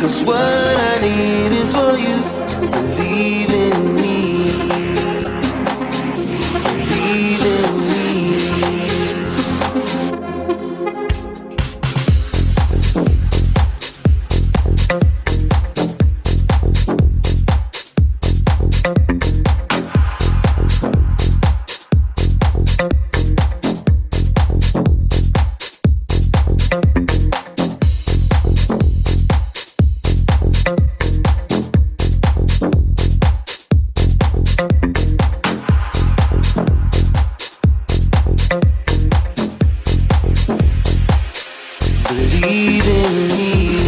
Cause what I need is for you to believe in believe in me.